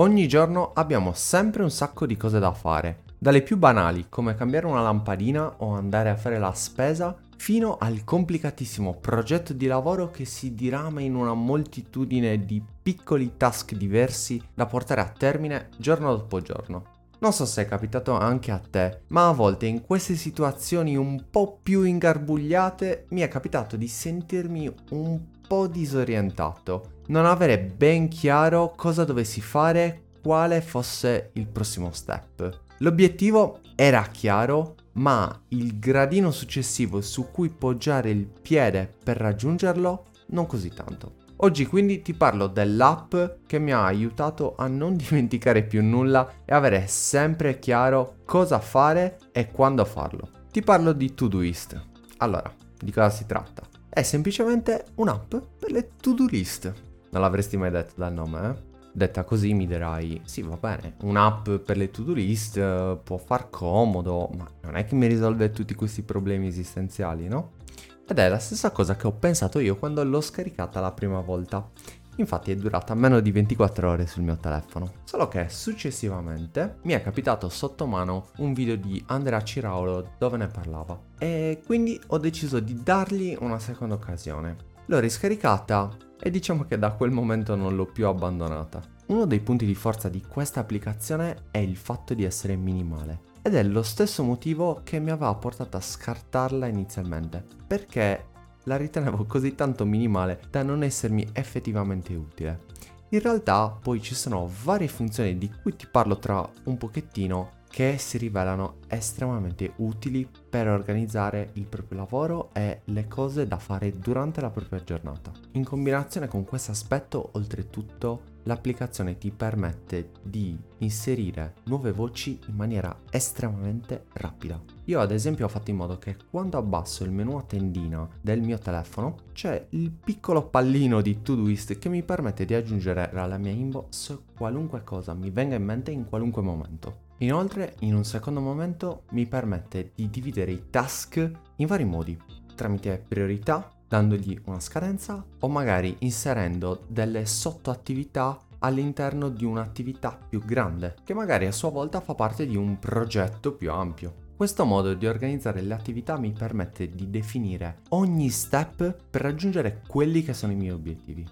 Ogni giorno abbiamo sempre un sacco di cose da fare, dalle più banali come cambiare una lampadina o andare a fare la spesa, fino al complicatissimo progetto di lavoro che si dirama in una moltitudine di piccoli task diversi da portare a termine giorno dopo giorno. Non so se è capitato anche a te, ma a volte in queste situazioni un po' più ingarbugliate mi è capitato di sentirmi un po' disorientato, non avere ben chiaro cosa dovessi fare, quale fosse il prossimo step. L'obiettivo era chiaro, ma il gradino successivo su cui poggiare il piede per raggiungerlo non così tanto. Oggi quindi ti parlo dell'app che mi ha aiutato a non dimenticare più nulla e avere sempre chiaro cosa fare e quando farlo. Ti parlo di Todoist. Allora, di cosa si tratta? È semplicemente un'app per le to-do list. Non l'avresti mai detto dal nome, eh? Detta così mi dirai, sì va bene, un'app per le to-do list uh, può far comodo, ma non è che mi risolve tutti questi problemi esistenziali, no? Ed è la stessa cosa che ho pensato io quando l'ho scaricata la prima volta. Infatti è durata meno di 24 ore sul mio telefono. Solo che successivamente mi è capitato sotto mano un video di Andrea Ciraulo dove ne parlava. E quindi ho deciso di dargli una seconda occasione. L'ho riscaricata e diciamo che da quel momento non l'ho più abbandonata. Uno dei punti di forza di questa applicazione è il fatto di essere minimale. Ed è lo stesso motivo che mi aveva portato a scartarla inizialmente, perché la ritenevo così tanto minimale da non essermi effettivamente utile. In realtà poi ci sono varie funzioni di cui ti parlo tra un pochettino che si rivelano estremamente utili per organizzare il proprio lavoro e le cose da fare durante la propria giornata. In combinazione con questo aspetto, oltretutto, l'applicazione ti permette di inserire nuove voci in maniera estremamente rapida. Io ad esempio ho fatto in modo che quando abbasso il menu a tendina del mio telefono c'è il piccolo pallino di Todoist che mi permette di aggiungere alla mia inbox qualunque cosa mi venga in mente in qualunque momento. Inoltre, in un secondo momento, mi permette di dividere i task in vari modi, tramite priorità, dandogli una scadenza o magari inserendo delle sottoattività all'interno di un'attività più grande, che magari a sua volta fa parte di un progetto più ampio. Questo modo di organizzare le attività mi permette di definire ogni step per raggiungere quelli che sono i miei obiettivi.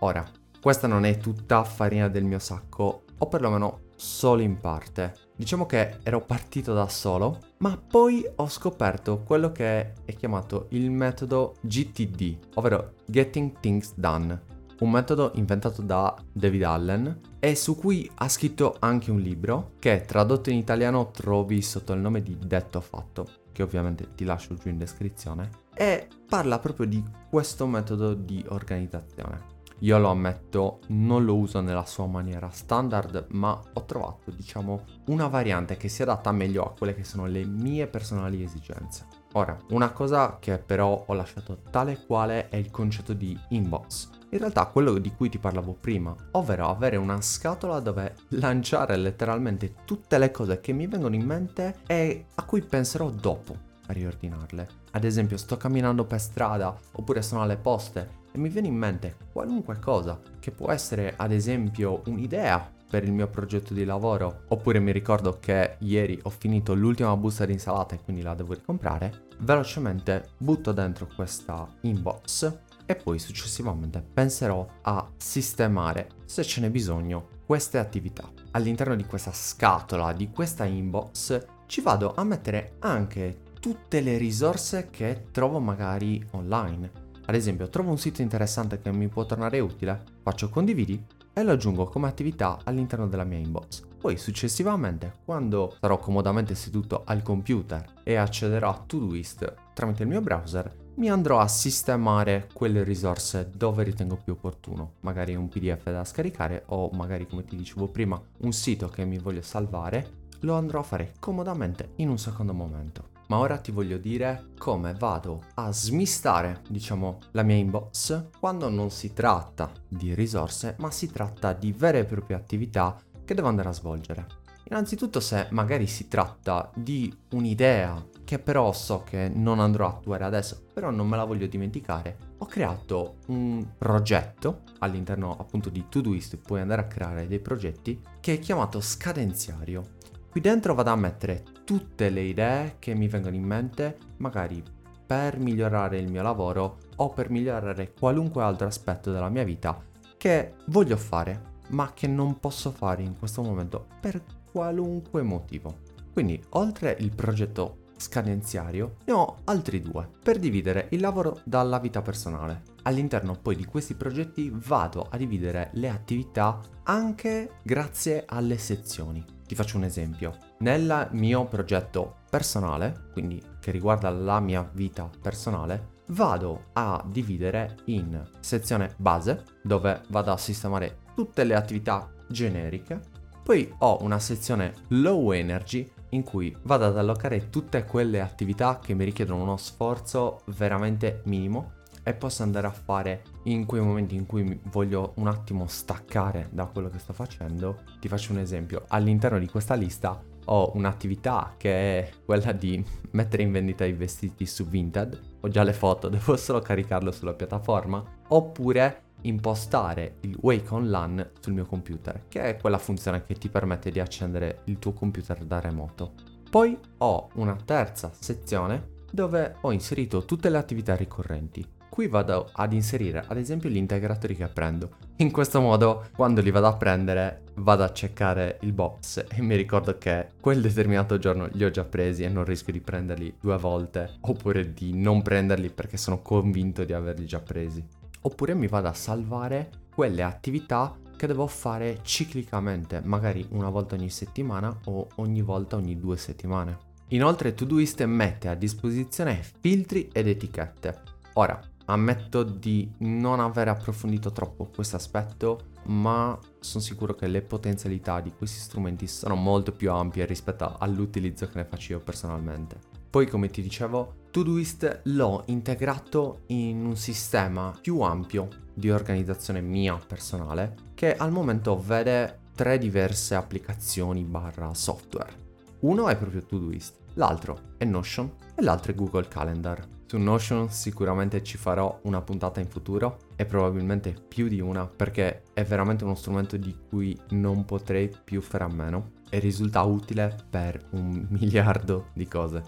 Ora, questa non è tutta farina del mio sacco, o perlomeno solo in parte. Diciamo che ero partito da solo, ma poi ho scoperto quello che è chiamato il metodo GTD, ovvero Getting Things Done, un metodo inventato da David Allen e su cui ha scritto anche un libro che tradotto in italiano trovi sotto il nome di Detto Fatto, che ovviamente ti lascio giù in descrizione, e parla proprio di questo metodo di organizzazione. Io lo ammetto, non lo uso nella sua maniera standard, ma ho trovato, diciamo, una variante che si adatta meglio a quelle che sono le mie personali esigenze. Ora, una cosa che però ho lasciato tale quale è il concetto di inbox. In realtà quello di cui ti parlavo prima, ovvero avere una scatola dove lanciare letteralmente tutte le cose che mi vengono in mente e a cui penserò dopo a riordinarle. Ad esempio sto camminando per strada oppure sono alle poste e mi viene in mente qualunque cosa, che può essere ad esempio un'idea per il mio progetto di lavoro, oppure mi ricordo che ieri ho finito l'ultima busta di insalata e quindi la devo ricomprare, velocemente butto dentro questa inbox e poi successivamente penserò a sistemare, se ce n'è bisogno, queste attività. All'interno di questa scatola, di questa inbox, ci vado a mettere anche tutte le risorse che trovo magari online. Ad esempio, trovo un sito interessante che mi può tornare utile, faccio condividi e lo aggiungo come attività all'interno della mia inbox. Poi successivamente, quando sarò comodamente seduto al computer e accederò a Todoist tramite il mio browser, mi andrò a sistemare quelle risorse dove ritengo più opportuno, magari un PDF da scaricare o magari come ti dicevo prima un sito che mi voglio salvare, lo andrò a fare comodamente in un secondo momento ma ora ti voglio dire come vado a smistare, diciamo, la mia inbox quando non si tratta di risorse, ma si tratta di vere e proprie attività che devo andare a svolgere. Innanzitutto se magari si tratta di un'idea che però so che non andrò a attuare adesso, però non me la voglio dimenticare, ho creato un progetto all'interno appunto di Todoist, puoi andare a creare dei progetti, che è chiamato scadenziario. Qui dentro vado a mettere tutte le idee che mi vengono in mente, magari per migliorare il mio lavoro o per migliorare qualunque altro aspetto della mia vita che voglio fare, ma che non posso fare in questo momento per qualunque motivo. Quindi, oltre il progetto scadenziario, ne ho altri due per dividere il lavoro dalla vita personale. All'interno poi di questi progetti vado a dividere le attività anche grazie alle sezioni. Ti faccio un esempio. Nel mio progetto personale, quindi che riguarda la mia vita personale, vado a dividere in sezione base, dove vado a sistemare tutte le attività generiche. Poi ho una sezione low energy in cui vado ad allocare tutte quelle attività che mi richiedono uno sforzo veramente minimo e posso andare a fare in quei momenti in cui voglio un attimo staccare da quello che sto facendo. Ti faccio un esempio, all'interno di questa lista ho un'attività che è quella di mettere in vendita i vestiti su Vinted, ho già le foto, devo solo caricarlo sulla piattaforma, oppure impostare il Wake on LAN sul mio computer, che è quella funzione che ti permette di accendere il tuo computer da remoto. Poi ho una terza sezione dove ho inserito tutte le attività ricorrenti, Qui vado ad inserire ad esempio gli integratori che prendo. In questo modo quando li vado a prendere vado a cercare il box e mi ricordo che quel determinato giorno li ho già presi e non rischio di prenderli due volte oppure di non prenderli perché sono convinto di averli già presi. Oppure mi vado a salvare quelle attività che devo fare ciclicamente, magari una volta ogni settimana o ogni volta ogni due settimane. Inoltre Todoist mette a disposizione filtri ed etichette. Ora, Ammetto di non aver approfondito troppo questo aspetto, ma sono sicuro che le potenzialità di questi strumenti sono molto più ampie rispetto all'utilizzo che ne faccio io personalmente. Poi, come ti dicevo, Todoist l'ho integrato in un sistema più ampio di organizzazione mia personale, che al momento vede tre diverse applicazioni barra software. Uno è proprio Todoist, l'altro è Notion e l'altro è Google Calendar. Su Notion sicuramente ci farò una puntata in futuro e probabilmente più di una perché è veramente uno strumento di cui non potrei più fare a meno e risulta utile per un miliardo di cose.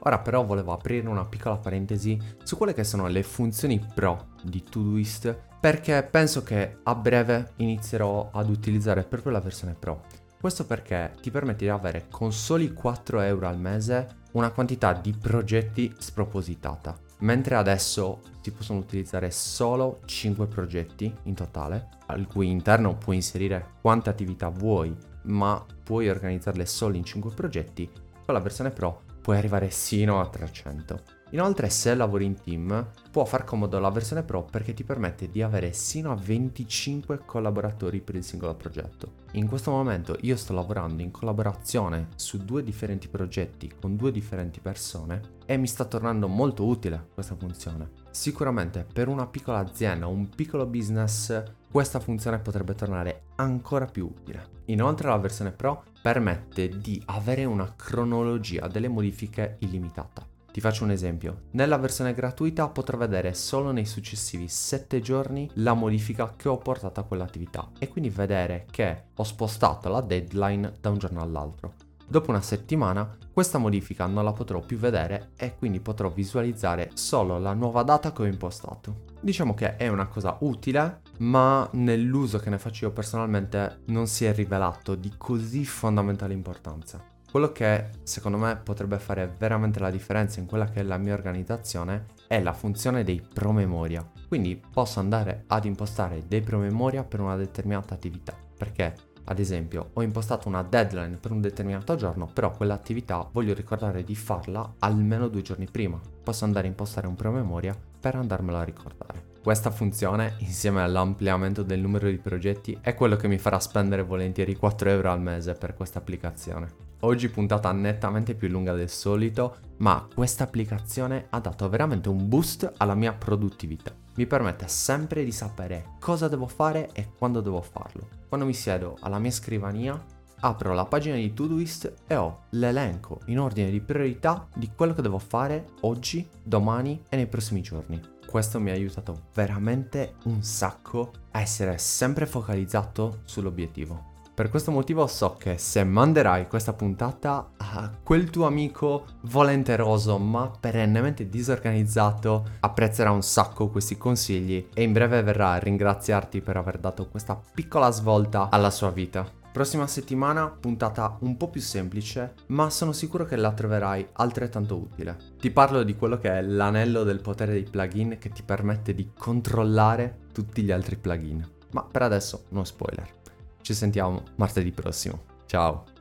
Ora però volevo aprire una piccola parentesi su quelle che sono le funzioni pro di Todoist perché penso che a breve inizierò ad utilizzare proprio la versione pro. Questo perché ti permette di avere con soli 4 euro al mese una quantità di progetti spropositata, mentre adesso si possono utilizzare solo 5 progetti in totale, al cui interno puoi inserire quante attività vuoi, ma puoi organizzarle solo in 5 progetti, con la versione Pro puoi arrivare sino a 300. Inoltre se lavori in team può far comodo la versione Pro perché ti permette di avere sino a 25 collaboratori per il singolo progetto. In questo momento io sto lavorando in collaborazione su due differenti progetti con due differenti persone e mi sta tornando molto utile questa funzione. Sicuramente per una piccola azienda o un piccolo business questa funzione potrebbe tornare ancora più utile. Inoltre la versione Pro permette di avere una cronologia delle modifiche illimitata. Ti faccio un esempio. Nella versione gratuita potrò vedere solo nei successivi 7 giorni la modifica che ho portato a quell'attività e quindi vedere che ho spostato la deadline da un giorno all'altro. Dopo una settimana questa modifica non la potrò più vedere e quindi potrò visualizzare solo la nuova data che ho impostato. Diciamo che è una cosa utile, ma nell'uso che ne faccio io personalmente non si è rivelato di così fondamentale importanza. Quello che secondo me potrebbe fare veramente la differenza in quella che è la mia organizzazione è la funzione dei promemoria. Quindi posso andare ad impostare dei promemoria per una determinata attività. Perché, ad esempio, ho impostato una deadline per un determinato giorno, però quell'attività voglio ricordare di farla almeno due giorni prima. Posso andare a impostare un promemoria per andarmelo a ricordare. Questa funzione, insieme all'ampliamento del numero di progetti, è quello che mi farà spendere volentieri 4 euro al mese per questa applicazione. Oggi puntata nettamente più lunga del solito, ma questa applicazione ha dato veramente un boost alla mia produttività. Mi permette sempre di sapere cosa devo fare e quando devo farlo. Quando mi siedo alla mia scrivania, apro la pagina di Todoist e ho l'elenco in ordine di priorità di quello che devo fare oggi, domani e nei prossimi giorni. Questo mi ha aiutato veramente un sacco a essere sempre focalizzato sull'obiettivo. Per questo motivo so che se manderai questa puntata a quel tuo amico volenteroso ma perennemente disorganizzato, apprezzerà un sacco questi consigli e in breve verrà a ringraziarti per aver dato questa piccola svolta alla sua vita. Prossima settimana puntata un po' più semplice, ma sono sicuro che la troverai altrettanto utile. Ti parlo di quello che è l'anello del potere dei plugin che ti permette di controllare tutti gli altri plugin. Ma per adesso no spoiler. Ci sentiamo martedì prossimo. Ciao!